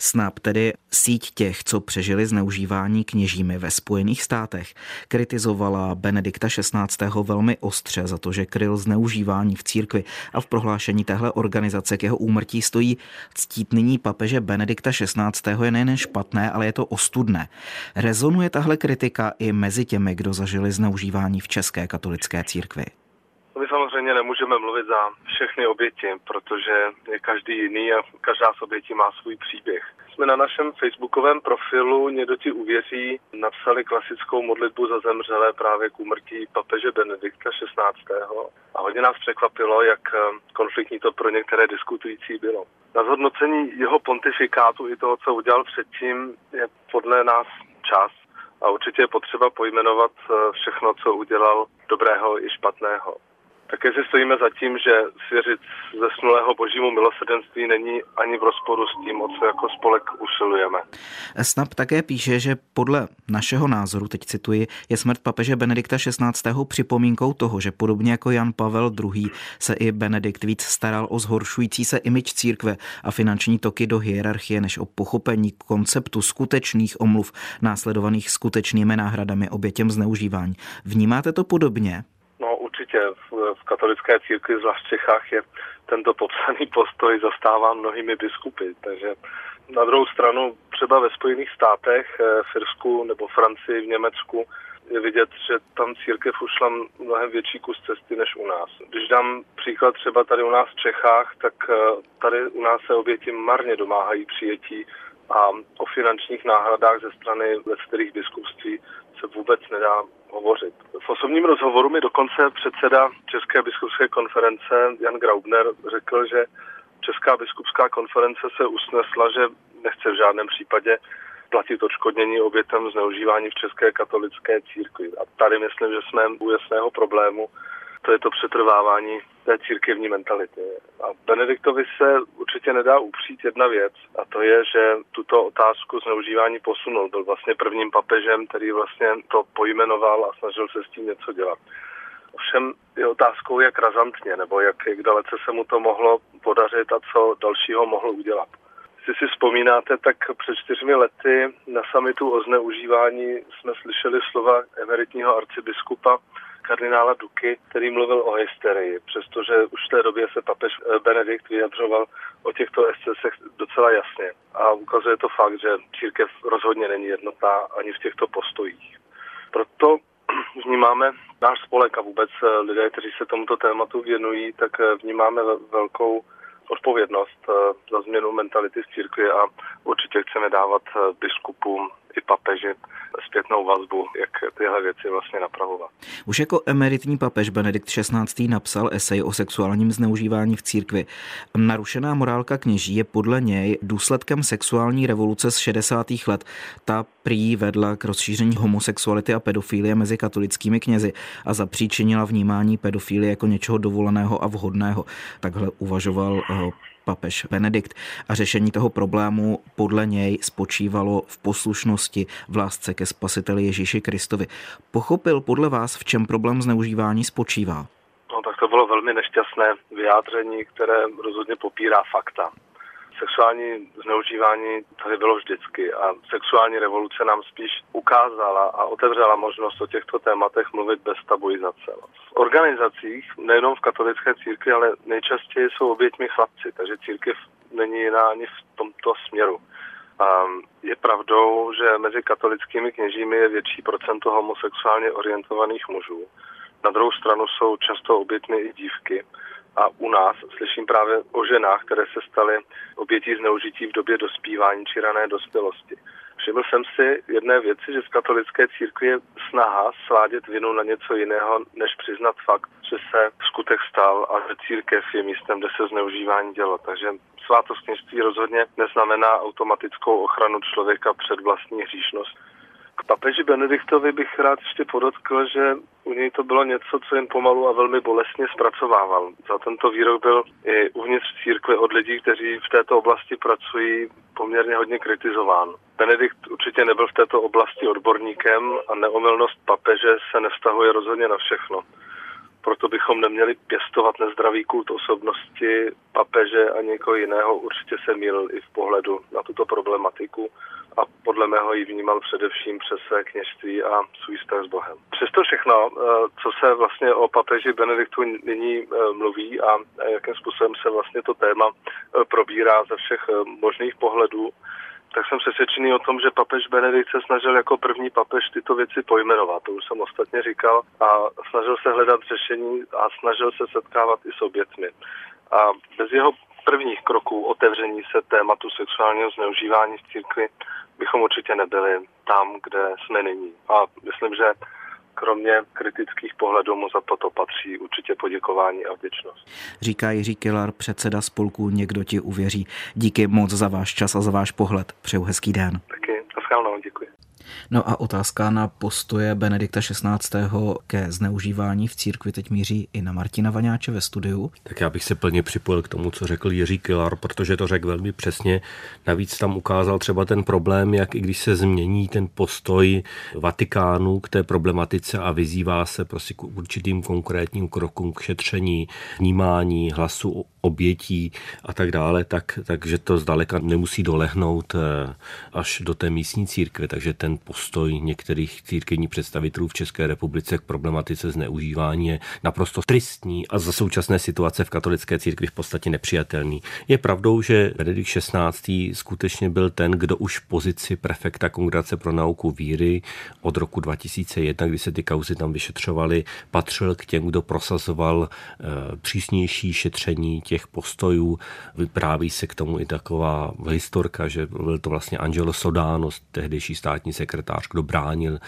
SNAP, tedy síť těch, co přežili zneužívání kněžími ve Spojených státech, kritizovala Benedikta XVI. velmi ostře za to, že kryl zneužívání v církvi a v prohlášení téhle organizace k jeho úmrtí stojí ctít nyní papeže Benedikta XVI. je nejen špatné, ale je to ostudné. Rezonuje tahle kritika i mezi těmi, kdo zažili zneužívání v České katolické církvi? My samozřejmě nemůžeme mluvit za všechny oběti, protože je každý jiný a každá z obětí má svůj příběh. Jsme na našem facebookovém profilu Někdo ti uvěří napsali klasickou modlitbu za zemřelé právě k úmrtí papeže Benedikta 16. A hodně nás překvapilo, jak eh, konfliktní to pro některé diskutující bylo. Na zhodnocení jeho pontifikátu i toho, co udělal předtím, je podle nás čas a určitě je potřeba pojmenovat eh, všechno, co udělal dobrého i špatného. Také si stojíme za tím, že svěřit zesnulého božímu milosrdenství není ani v rozporu s tím, o co jako spolek usilujeme. Snap také píše, že podle našeho názoru, teď cituji, je smrt papeže Benedikta XVI. připomínkou toho, že podobně jako Jan Pavel II. se i Benedikt víc staral o zhoršující se imič církve a finanční toky do hierarchie, než o pochopení konceptu skutečných omluv následovaných skutečnými náhradami obětěm zneužívání. Vnímáte to podobně? Katolické církvi, zvlášť v Čechách, je tento popsaný postoj zastáván mnohými biskupy. Takže na druhou stranu třeba ve Spojených státech, eh, v Irsku nebo Francii, v Německu je vidět, že tam církev ušla mnohem větší kus cesty než u nás. Když dám příklad třeba tady u nás v Čechách, tak eh, tady u nás se oběti marně domáhají přijetí a o finančních náhradách ze strany kterých biskupství se vůbec nedá hovořit. V osobním rozhovoru mi dokonce předseda České biskupské konference Jan Graubner řekl, že Česká biskupská konference se usnesla, že nechce v žádném případě platit odškodnění obětem zneužívání v České katolické církvi. A tady myslím, že jsme u jasného problému to je to přetrvávání té církevní mentality. A Benediktovi se určitě nedá upřít jedna věc a to je, že tuto otázku zneužívání posunul. Byl vlastně prvním papežem, který vlastně to pojmenoval a snažil se s tím něco dělat. Ovšem je otázkou, jak razantně nebo jak, jak dalece se mu to mohlo podařit a co dalšího mohl udělat. Jestli si vzpomínáte, tak před čtyřmi lety na samitu o zneužívání jsme slyšeli slova emeritního arcibiskupa kardinála Duky, který mluvil o hysterii, přestože už v té době se papež eh, Benedikt vyjadřoval o těchto excesech docela jasně. A ukazuje to fakt, že církev rozhodně není jednotná ani v těchto postojích. Proto vnímáme náš spolek a vůbec eh, lidé, kteří se tomuto tématu věnují, tak eh, vnímáme velkou odpovědnost za změnu mentality v církvi a určitě chceme dávat biskupům i papeži zpětnou vazbu, jak tyhle věci vlastně napravovat. Už jako emeritní papež Benedikt XVI. napsal esej o sexuálním zneužívání v církvi. Narušená morálka kněží je podle něj důsledkem sexuální revoluce z 60. let. Ta prý vedla k rozšíření homosexuality a pedofilie mezi katolickými knězi a zapříčinila vnímání pedofilie jako něčeho dovoleného a vhodného. Takhle uvažoval eh, papež Benedikt a řešení toho problému podle něj spočívalo v poslušnosti, v lásce ke spasiteli Ježíši Kristovi. Pochopil podle vás, v čem problém zneužívání spočívá? No tak to bylo velmi nešťastné vyjádření, které rozhodně popírá fakta sexuální zneužívání tady bylo vždycky a sexuální revoluce nám spíš ukázala a otevřela možnost o těchto tématech mluvit bez tabuizace. V organizacích, nejenom v katolické církvi, ale nejčastěji jsou oběťmi chlapci, takže církev není jiná ani v tomto směru. Je pravdou, že mezi katolickými kněžími je větší procento homosexuálně orientovaných mužů. Na druhou stranu jsou často obětmi i dívky a u nás slyším právě o ženách, které se staly obětí zneužití v době dospívání či rané dospělosti. Všiml jsem si jedné věci, že v katolické církvi je snaha svádět vinu na něco jiného, než přiznat fakt, že se skutek stal a že církev je místem, kde se zneužívání dělo. Takže svátost kněžství rozhodně neznamená automatickou ochranu člověka před vlastní hříšnost papeži Benediktovi bych rád ještě podotkl, že u něj to bylo něco, co jen pomalu a velmi bolestně zpracovával. Za tento výrok byl i uvnitř církve od lidí, kteří v této oblasti pracují, poměrně hodně kritizován. Benedikt určitě nebyl v této oblasti odborníkem a neomylnost papeže se nevztahuje rozhodně na všechno. Proto bychom neměli pěstovat nezdravý kult osobnosti papeže a někoho jiného. Určitě se mýlil i v pohledu na tuto problematiku a podle mého ji vnímal především přes své kněžství a svůj vztah s Bohem. Přesto všechno, eh, co se vlastně o papeži Benediktu nyní eh, mluví a jakým způsobem se vlastně to téma eh, probírá ze všech možných pohledů, tak jsem přesvědčený o tom, že papež Benedikt se snažil jako první papež tyto věci pojmenovat. To už jsem ostatně říkal a snažil se hledat řešení a snažil se setkávat i s obětmi. A bez jeho prvních kroků otevření se tématu sexuálního zneužívání v církvi bychom určitě nebyli tam, kde jsme nyní. A myslím, že kromě kritických pohledů mu za toto patří určitě poděkování a vděčnost. Říká Jiří Kilar, předseda spolku Někdo ti uvěří. Díky moc za váš čas a za váš pohled. Přeju hezký den. Taky, naschledanou, děkuji. No a otázka na postoje Benedikta XVI. ke zneužívání v církvi teď míří i na Martina Vaňáče ve studiu. Tak já bych se plně připojil k tomu, co řekl Jiří Kilar, protože to řekl velmi přesně. Navíc tam ukázal třeba ten problém, jak i když se změní ten postoj Vatikánu k té problematice a vyzývá se prostě k určitým konkrétním krokům k šetření, vnímání hlasu obětí a tak dále, tak, takže to zdaleka nemusí dolehnout eh, až do té místní církve. Takže ten postoj některých církevních představitelů v České republice k problematice zneužívání je naprosto tristní a za současné situace v katolické církvi v podstatě nepřijatelný. Je pravdou, že Benedikt XVI. skutečně byl ten, kdo už v pozici prefekta Kongregace pro nauku víry od roku 2001, kdy se ty kauzy tam vyšetřovaly, patřil k těm, kdo prosazoval eh, přísnější šetření těch postojů. Vypráví se k tomu i taková historka, že byl to vlastně Angelo Sodano, tehdejší státní sekretář, kdo bránil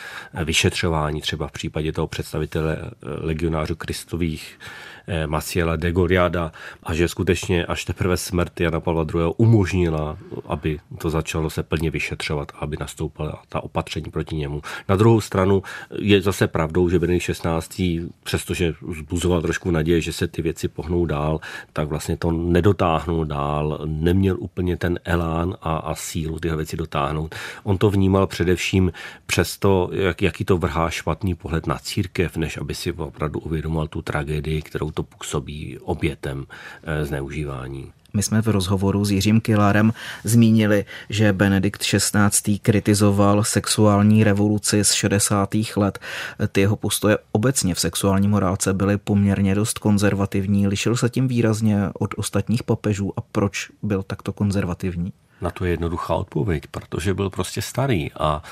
vyšetřování třeba v případě toho představitele legionářů kristových Eh, Maciela de Goriada a že skutečně až teprve smrt Jana Pavla II. umožnila, aby to začalo se plně vyšetřovat, aby nastoupila ta opatření proti němu. Na druhou stranu je zase pravdou, že Benedikt 16. přestože zbuzoval trošku naděje, že se ty věci pohnou dál, tak vlastně to nedotáhnul dál, neměl úplně ten elán a, a sílu tyhle věci dotáhnout. On to vnímal především přes to, jak, jaký to vrhá špatný pohled na církev, než aby si opravdu uvědomoval tu tragédii, kterou to působí obětem eh, zneužívání. My jsme v rozhovoru s Jiřím Kilarem zmínili, že Benedikt XVI. kritizoval sexuální revoluci z 60. let. Ty jeho postoje obecně v sexuální morálce byly poměrně dost konzervativní. Lišil se tím výrazně od ostatních papežů a proč byl takto konzervativní? Na to je jednoduchá odpověď, protože byl prostě starý a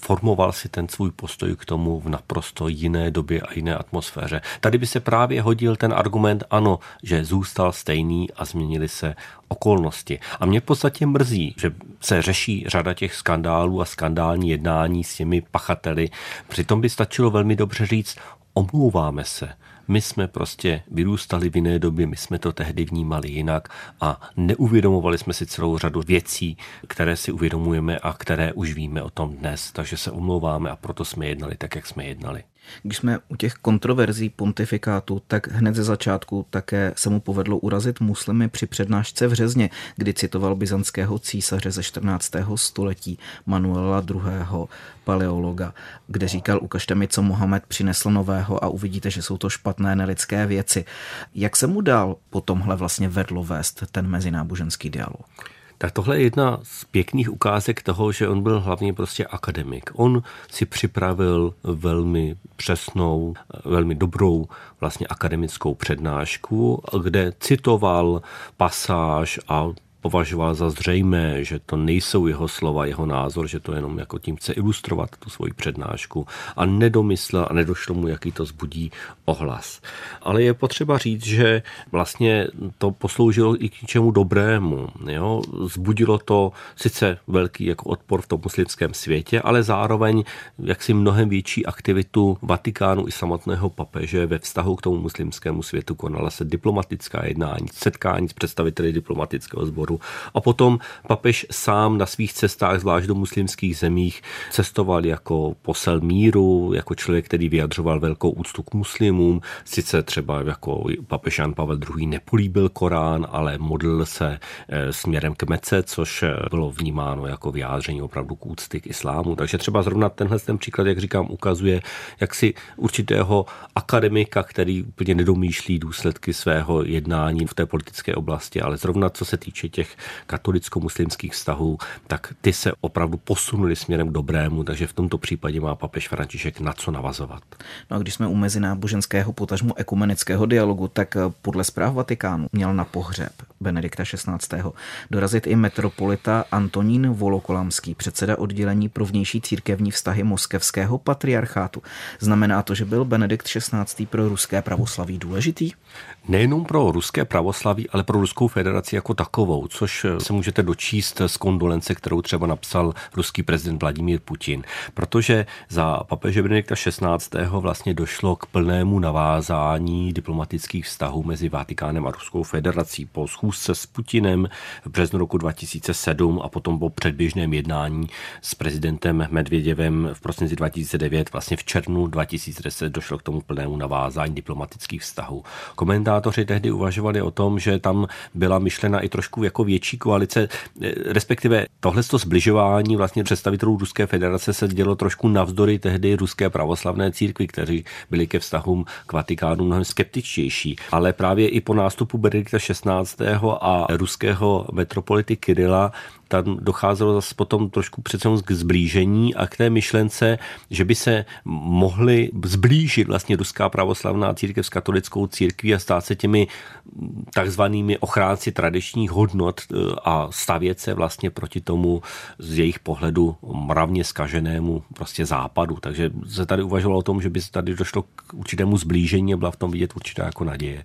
formoval si ten svůj postoj k tomu v naprosto jiné době a jiné atmosféře. Tady by se právě hodil ten argument, ano, že zůstal stejný a změnily se okolnosti. A mě v podstatě mrzí, že se řeší řada těch skandálů a skandální jednání s těmi pachateli. Přitom by stačilo velmi dobře říct, omlouváme se. My jsme prostě vyrůstali v jiné době, my jsme to tehdy vnímali jinak a neuvědomovali jsme si celou řadu věcí, které si uvědomujeme a které už víme o tom dnes. Takže se omlouváme a proto jsme jednali tak, jak jsme jednali. Když jsme u těch kontroverzí pontifikátu, tak hned ze začátku také se mu povedlo urazit muslimy při přednášce v Řezně, kdy citoval byzantského císaře ze 14. století Manuela II. paleologa, kde říkal, ukažte mi, co Mohamed přinesl nového a uvidíte, že jsou to špatné nelidské věci. Jak se mu dál po tomhle vlastně vedlo vést ten mezináboženský dialog? Tak tohle je jedna z pěkných ukázek toho, že on byl hlavně prostě akademik. On si připravil velmi přesnou, velmi dobrou vlastně akademickou přednášku, kde citoval pasáž a považoval za zřejmé, že to nejsou jeho slova, jeho názor, že to jenom jako tím chce ilustrovat tu svoji přednášku a nedomyslel a nedošlo mu, jaký to zbudí ohlas. Ale je potřeba říct, že vlastně to posloužilo i k něčemu dobrému. Jo? Zbudilo to sice velký jako odpor v tom muslimském světě, ale zároveň jaksi mnohem větší aktivitu Vatikánu i samotného papeže ve vztahu k tomu muslimskému světu. Konala se diplomatická jednání, setkání s představiteli diplomatického sboru národu. A potom papež sám na svých cestách, zvlášť do muslimských zemích, cestoval jako posel míru, jako člověk, který vyjadřoval velkou úctu k muslimům. Sice třeba jako papež Jan Pavel II. nepolíbil Korán, ale modlil se eh, směrem k Mece, což eh, bylo vnímáno jako vyjádření opravdu k úcty k islámu. Takže třeba zrovna tenhle ten příklad, jak říkám, ukazuje, jak si určitého akademika, který úplně nedomýšlí důsledky svého jednání v té politické oblasti, ale zrovna co se týče těch těch katolicko-muslimských vztahů, tak ty se opravdu posunuli směrem k dobrému, takže v tomto případě má papež František na co navazovat. No a když jsme u mezináboženského potažmu ekumenického dialogu, tak podle zpráv Vatikánu měl na pohřeb Benedikta XVI. dorazit i metropolita Antonín Volokolamský, předseda oddělení pro vnější církevní vztahy moskevského patriarchátu. Znamená to, že byl Benedikt XVI. pro ruské pravoslaví důležitý? Nejenom pro ruské pravoslaví, ale pro Ruskou federaci jako takovou, což se můžete dočíst z kondolence, kterou třeba napsal ruský prezident Vladimír Putin. Protože za papeže Benedikta XVI. vlastně došlo k plnému navázání diplomatických vztahů mezi Vatikánem a Ruskou federací po schůzce s Putinem v březnu roku 2007 a potom po předběžném jednání s prezidentem Medvěděvem v prosinci 2009, vlastně v červnu 2010 došlo k tomu plnému navázání diplomatických vztahů. Komentátoři tehdy uvažovali o tom, že tam byla myšlena i trošku jako větší koalice, eh, respektive tohle zbližování vlastně představitelů Ruské federace se dělo trošku navzdory tehdy ruské pravoslavné církvi, kteří byli ke vztahům k Vatikánu mnohem skeptičtější. Ale právě i po nástupu Benedikta XVI. a ruského metropolity Kirila tam docházelo zase potom trošku přece k zblížení a k té myšlence, že by se mohly zblížit vlastně ruská pravoslavná církev s katolickou církví a stát se těmi takzvanými ochránci tradičních hodnot e, a stavět se vlastně proti tomu z jejich pohledu mravně skaženému prostě západu. Takže se tady uvažovalo o tom, že by se tady došlo k určitému zblížení a byla v tom vidět určitá jako naděje.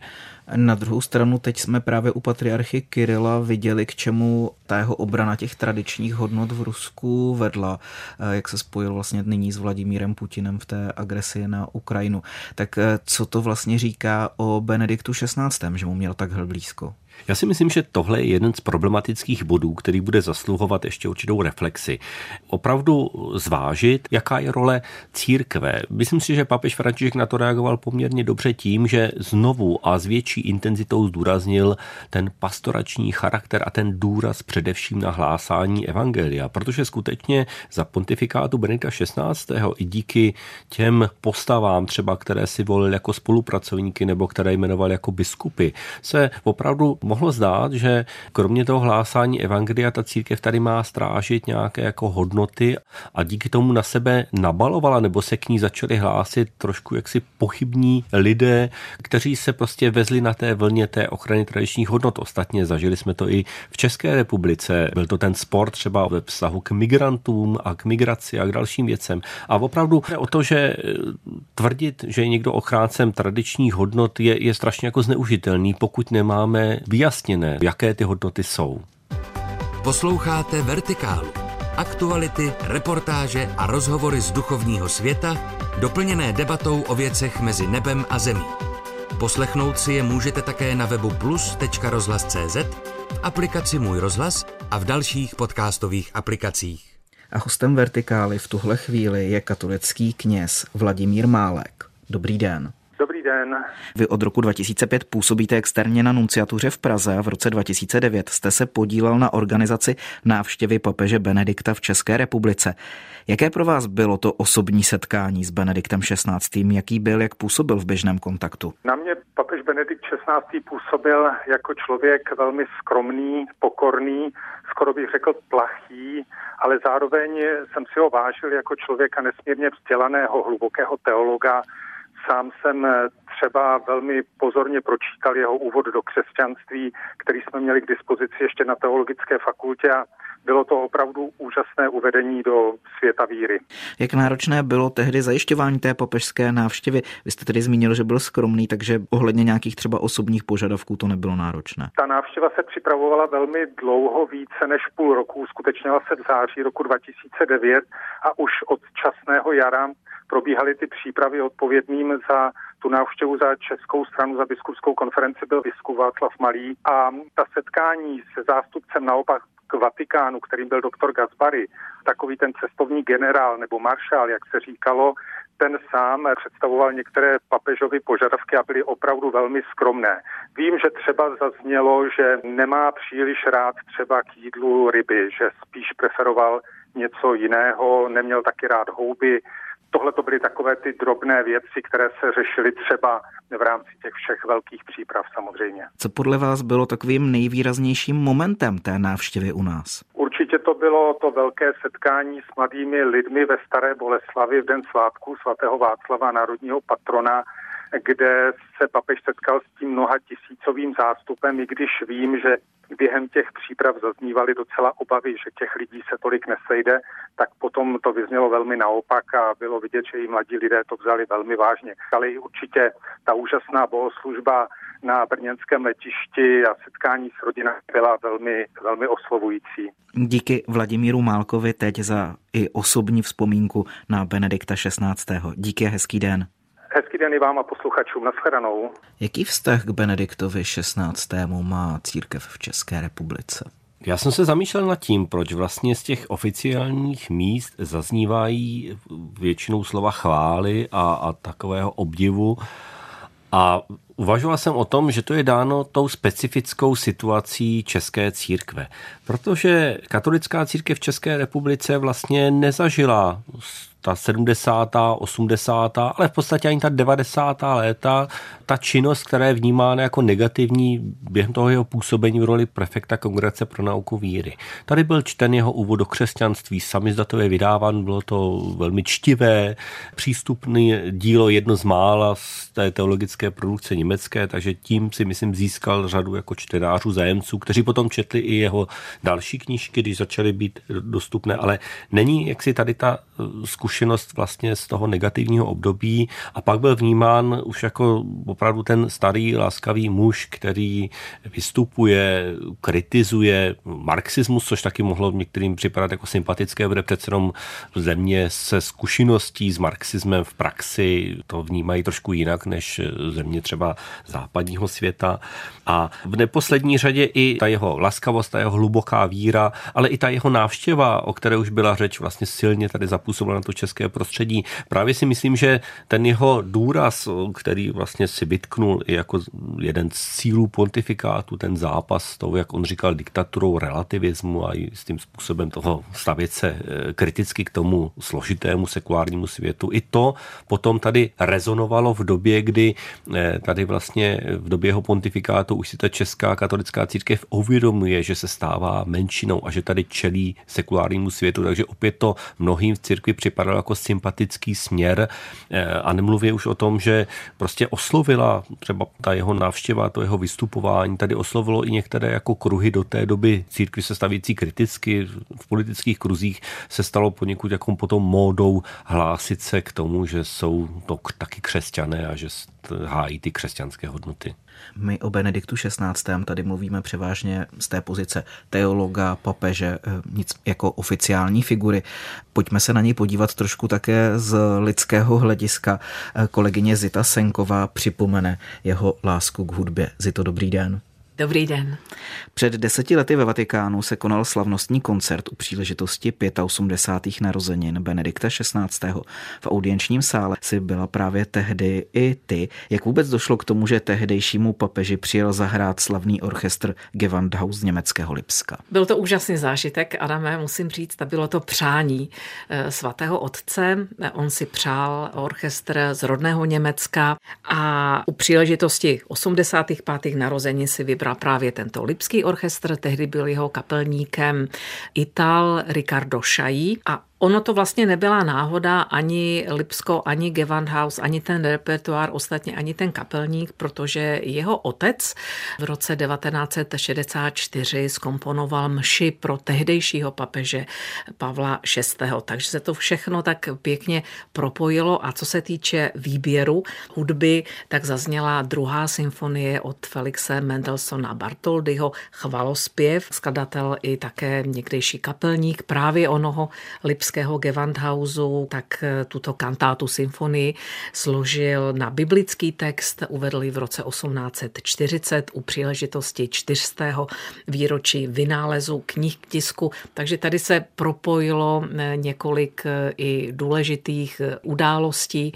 Na druhou stranu teď jsme právě u patriarchy Kirila viděli, k čemu ta jeho obrana těch tradičních hodnot v Rusku vedla, eh, jak se spojil vlastně nyní s Vladimírem Putinem v té agresi na Ukrajinu. Tak eh, co to vlastně říká o Benediktu XVI., že mu měl takhle blízko? Já si myslím, že tohle je jeden z problematických bodů, který bude zasluhovat ještě určitou reflexi. Opravdu zvážit, jaká je role církve. Myslím si, že papež František na to reagoval poměrně dobře tím, že znovu a s větší intenzitou zdůraznil ten pastorační charakter a ten důraz především na hlásání evangelia, protože skutečně za pontifikátu Benedikta XVI. i díky těm postavám třeba, které si volil jako spolupracovníky nebo které jmenoval jako biskupy, se opravdu mohlo zdát, že kromě toho hlásání evangelia ta církev tady má strážit nějaké jako hodnoty a díky tomu na sebe nabalovala nebo se k ní začali hlásit trošku jaksi pochybní lidé, kteří se prostě vezli na té vlně té ochrany tradičních hodnot. Ostatně zažili jsme to i v České republice. Byl to ten sport třeba ve vztahu k migrantům a k migraci a k dalším věcem. A opravdu o to, že eh, tvrdit, že je někdo ochráncem tradičních hodnot je, je strašně jako zneužitelný, pokud nemáme vyjasněné, jaké ty hodnoty jsou. Posloucháte Vertikálu. Aktuality, reportáže a rozhovory z duchovního světa, doplněné debatou o věcech mezi nebem a zemí. Poslechnout si je můžete také na webu plus.rozhlas.cz, v aplikaci Můj rozhlas a v dalších podcastových aplikacích. A hostem Vertikály v tuhle chvíli je katolický kněz Vladimír Málek. Dobrý den. Dobrý den. Vy od roku 2005 působíte externě na nunciatuře v Praze a v roce 2009 jste se podílel na organizaci návštěvy papeže Benedikta v České republice. Jaké pro vás bylo to osobní setkání s Benediktem XVI? Jaký byl, jak působil v běžném kontaktu? Na mě papež Benedikt XVI. působil jako člověk velmi skromný, pokorný, skoro bych řekl plachý, ale zároveň jsem si ho vážil jako člověka nesmírně vzdělaného, hlubokého teologa, Sám jsem eh, třeba velmi pozorně pročítal jeho úvod do křesťanství, který jsme měli k dispozici ještě na teologické fakultě a bylo to opravdu úžasné uvedení do světa víry. Jak náročné bylo tehdy zajišťování té papežské návštěvy? Vy jste tedy zmínil, že byl skromný, takže ohledně nějakých třeba osobních požadavků to nebylo náročné. Ta návštěva se připravovala velmi dlouho, více než půl roku. Uskutečnila se v září roku 2009 a už od časného jara probíhaly ty přípravy odpovědným za tu návštěvu za českou stranu, za biskupskou konferenci byl biskup Václav Malý a ta setkání se zástupcem naopak k Vatikánu, kterým byl doktor Gazbary, takový ten cestovní generál nebo maršál, jak se říkalo, ten sám představoval některé papežovy požadavky a byly opravdu velmi skromné. Vím, že třeba zaznělo, že nemá příliš rád třeba k jídlu ryby, že spíš preferoval něco jiného, neměl taky rád houby, Tohle to byly takové ty drobné věci, které se řešily třeba v rámci těch všech velkých příprav samozřejmě. Co podle vás bylo takovým nejvýraznějším momentem té návštěvy u nás? Určitě to bylo to velké setkání s mladými lidmi ve Staré Boleslavi v den svátku svatého Václava, národního patrona, kde se papež setkal s tím mnoha tisícovým zástupem, i když vím, že během těch příprav zaznívaly docela obavy, že těch lidí se tolik nesejde, tak potom to vyznělo velmi naopak a bylo vidět, že i mladí lidé to vzali velmi vážně. Ale i určitě ta úžasná bohoslužba na brněnském letišti a setkání s rodinou byla velmi, velmi oslovující. Díky Vladimíru Málkovi teď za i osobní vzpomínku na Benedikta XVI. Díky a hezký den. Hezký den i vám a posluchačům. Naschledanou. Jaký vztah k Benediktovi XVI. má církev v České republice? Já jsem se zamýšlel nad tím, proč vlastně z těch oficiálních míst zaznívají většinou slova chvály a, a takového obdivu. A uvažoval jsem o tom, že to je dáno tou specifickou situací české církve. Protože katolická církev v České republice vlastně nezažila ta 70., 80., ale v podstatě ani ta 90. léta, ta činnost, která je vnímána jako negativní během toho jeho působení v roli prefekta Kongregace pro nauku víry. Tady byl čten jeho úvod do křesťanství, samizdatově vydáván, bylo to velmi čtivé, přístupné dílo, jedno z mála z té teologické produkce německé, takže tím si myslím získal řadu jako čtenářů, zájemců, kteří potom četli i jeho další knížky, když začaly být dostupné, ale není jak si tady ta zkušenost vlastně z toho negativního období a pak byl vnímán už jako opravdu ten starý laskavý muž, který vystupuje, kritizuje marxismus, což taky mohlo některým připadat jako sympatické, bude přece jenom země se zkušeností s marxismem v praxi, to vnímají trošku jinak než země třeba západního světa. A v neposlední řadě i ta jeho laskavost, ta jeho hluboká víra, ale i ta jeho návštěva, o které už byla řeč, vlastně silně tady zapůsobil na to české prostředí. Právě si myslím, že ten jeho důraz, který vlastně si vytknul i jako jeden z cílů pontifikátu, ten zápas s tou, jak on říkal, diktaturou relativismu a i s tím způsobem toho stavět se eh, kriticky k tomu složitému sekulárnímu světu. I to potom tady rezonovalo v době, kdy eh, tady vlastně v době jeho pontifikátu už si ta česká katolická církev uvědomuje, že se stává menšinou a že tady čelí sekulárnímu světu, takže opět to mnohým v církvi připadalo jako sympatický směr eh, a nemluvě už o tom, že prostě oslovila třeba ta jeho návštěva, to jeho vystupování, tady oslovilo i některé jako kruhy do té doby církvi se stavící kriticky v politických kruzích se stalo poněkud jako potom módou hlásit se k tomu, že jsou to taky křesťané a že hájí ty křesťanské hodnoty. My o Benediktu XVI. tady mluvíme převážně z té pozice teologa, papeže, eh, nic jako oficiální figury. Pojďme se na něj podívat trošku také z lidského hlediska. Eh, kolegyně Zita Senková připomene jeho lásku k hudbě. Zito, dobrý den. Dobrý den. Před deseti lety ve Vatikánu se konal slavnostní koncert u příležitosti 85. narozenin Benedikta XVI. V audienčním sále si byla právě tehdy i ty. Jak vůbec došlo k tomu, že tehdejšímu papeži přijel zahrát slavný orchestr Gewandhaus z německého Lipska? Byl to úžasný zážitek, Adame, musím říct, a bylo to přání eh, svatého otce. On si přál orchestr z rodného Německa a u příležitosti 85. narozenin si vybral vybral právě tento Lipský orchestr, tehdy byl jeho kapelníkem Ital Ricardo Šají a Ono to vlastně nebyla náhoda ani Lipsko, ani Gewandhaus, ani ten repertoár, ostatně ani ten kapelník, protože jeho otec v roce 1964 skomponoval mši pro tehdejšího papeže Pavla VI. Takže se to všechno tak pěkně propojilo a co se týče výběru hudby, tak zazněla druhá symfonie od Felixe Mendelssohna Bartoldyho, chvalospěv, skladatel i také někdejší kapelník právě onoho Lipského lipského Gewandhausu, tak eh, tuto kantátu symfonii složil na biblický text, uvedl v roce 1840 u příležitosti 400. výročí vynálezu knih k tisku. Takže tady se propojilo eh, několik eh, i důležitých událostí,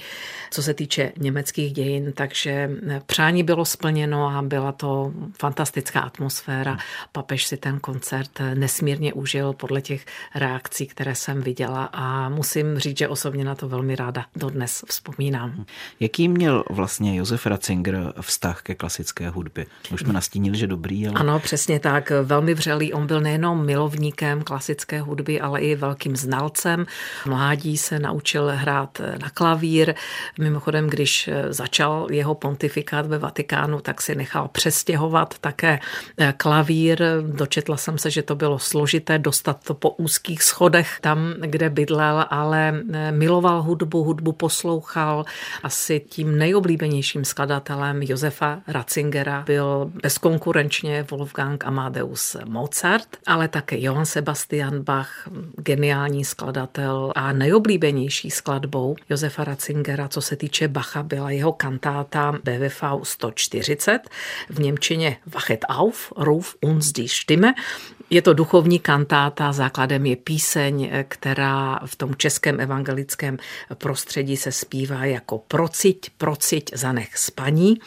co se týče německých dějin, takže přání bylo splněno a byla to fantastická atmosféra. Papež si ten koncert nesmírně užil podle těch reakcí, které jsem viděl viděla a musím říct, že osobně na to velmi ráda dodnes vzpomínám. Jaký měl vlastně Josef Ratzinger vztah ke klasické hudbě? Už jsme nastínili, že dobrý, ale... Ano, přesně tak. Velmi vřelý. On byl nejenom milovníkem klasické hudby, ale i velkým znalcem. Mládí se naučil hrát na klavír. Mimochodem, když začal jeho pontifikát ve Vatikánu, tak si nechal přestěhovat také klavír. Dočetla jsem se, že to bylo složité dostat to po úzkých schodech tam, kde bydlel, ale eh, miloval hudbu, hudbu poslouchal. Asi tím nejoblíbenějším skladatelem Josefa Ratzingera byl bezkonkurenčně Wolfgang Amadeus Mozart, ale také Johann Sebastian Bach, geniální skladatel a nejoblíbenější skladbou Josefa Ratzingera, co se týče Bacha, byla jeho kantáta BWV 140, v Němčině Wachet auf, ruf uns die Stimme. Je to duchovní kantáta, základem je píseň, která v tom českém evangelickém prostředí se zpívá jako Prociť, prociť, zanech spaní.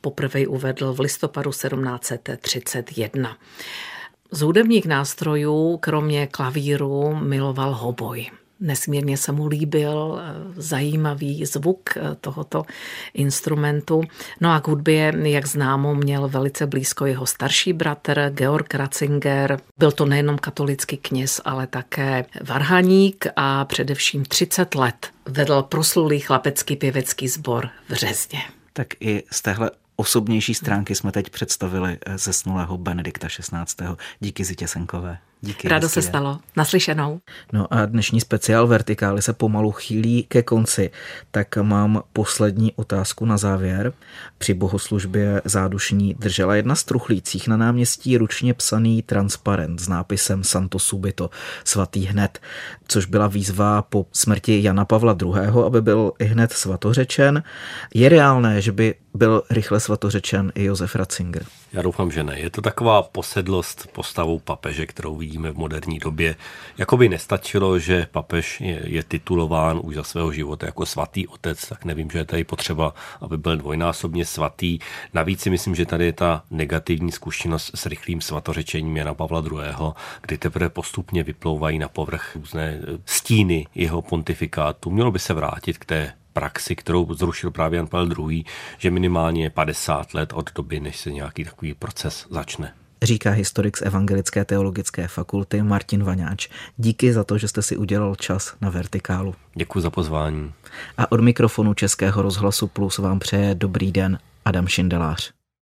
Poprvé uvedl v listopadu 1731. Z hudebních nástrojů, kromě klavíru, miloval hoboj. Nesmírně se mu líbil eh, zajímavý zvuk eh, tohoto instrumentu. No a k hudbě, jak známo, měl velice blízko jeho starší bratr Georg Ratzinger. Byl to nejenom katolický kněz, ale také varhaník a především 30 let vedl proslulý chlapecký pěvecký sbor v Řezně. Tak i z téhle osobnější stránky jsme teď představili eh, zesnulého Benedikta XVI. Díky Zitě Senkové. Díky. Rádo se stalo. Naslyšenou. No a dnešní speciál Vertikály se pomalu chýlí ke konci, tak mám poslední otázku na závěr. Při bohoslužbě zádušní držela jedna z truchlících na náměstí ručně psaný transparent s nápisem Santo Subito, svatý hned, což byla výzva po smrti Jana Pavla II., aby byl i hned svatořečen. Je reálné, že by byl rychle svatořečen i Josef Ratzinger? Já doufám, že ne. Je to taková posedlost postavou papeže, kterou vidíme v moderní době. Jakoby nestačilo, že papež je, je titulován už za svého života jako svatý otec, tak nevím, že je tady potřeba, aby byl dvojnásobně svatý. Navíc si myslím, že tady je ta negativní zkušenost s rychlým svatořečením Jana Pavla II., kdy teprve postupně vyplouvají na povrch různé stíny jeho pontifikátu. Mělo by se vrátit k té praxi, kterou zrušil právě Jan Pavel II., že minimálně 50 let od doby, než se nějaký takový proces začne. Říká historik z Evangelické teologické fakulty Martin Vaňáč. Díky za to, že jste si udělal čas na Vertikálu. Děkuji za pozvání. A od mikrofonu Českého rozhlasu Plus vám přeje dobrý den Adam Šindelář.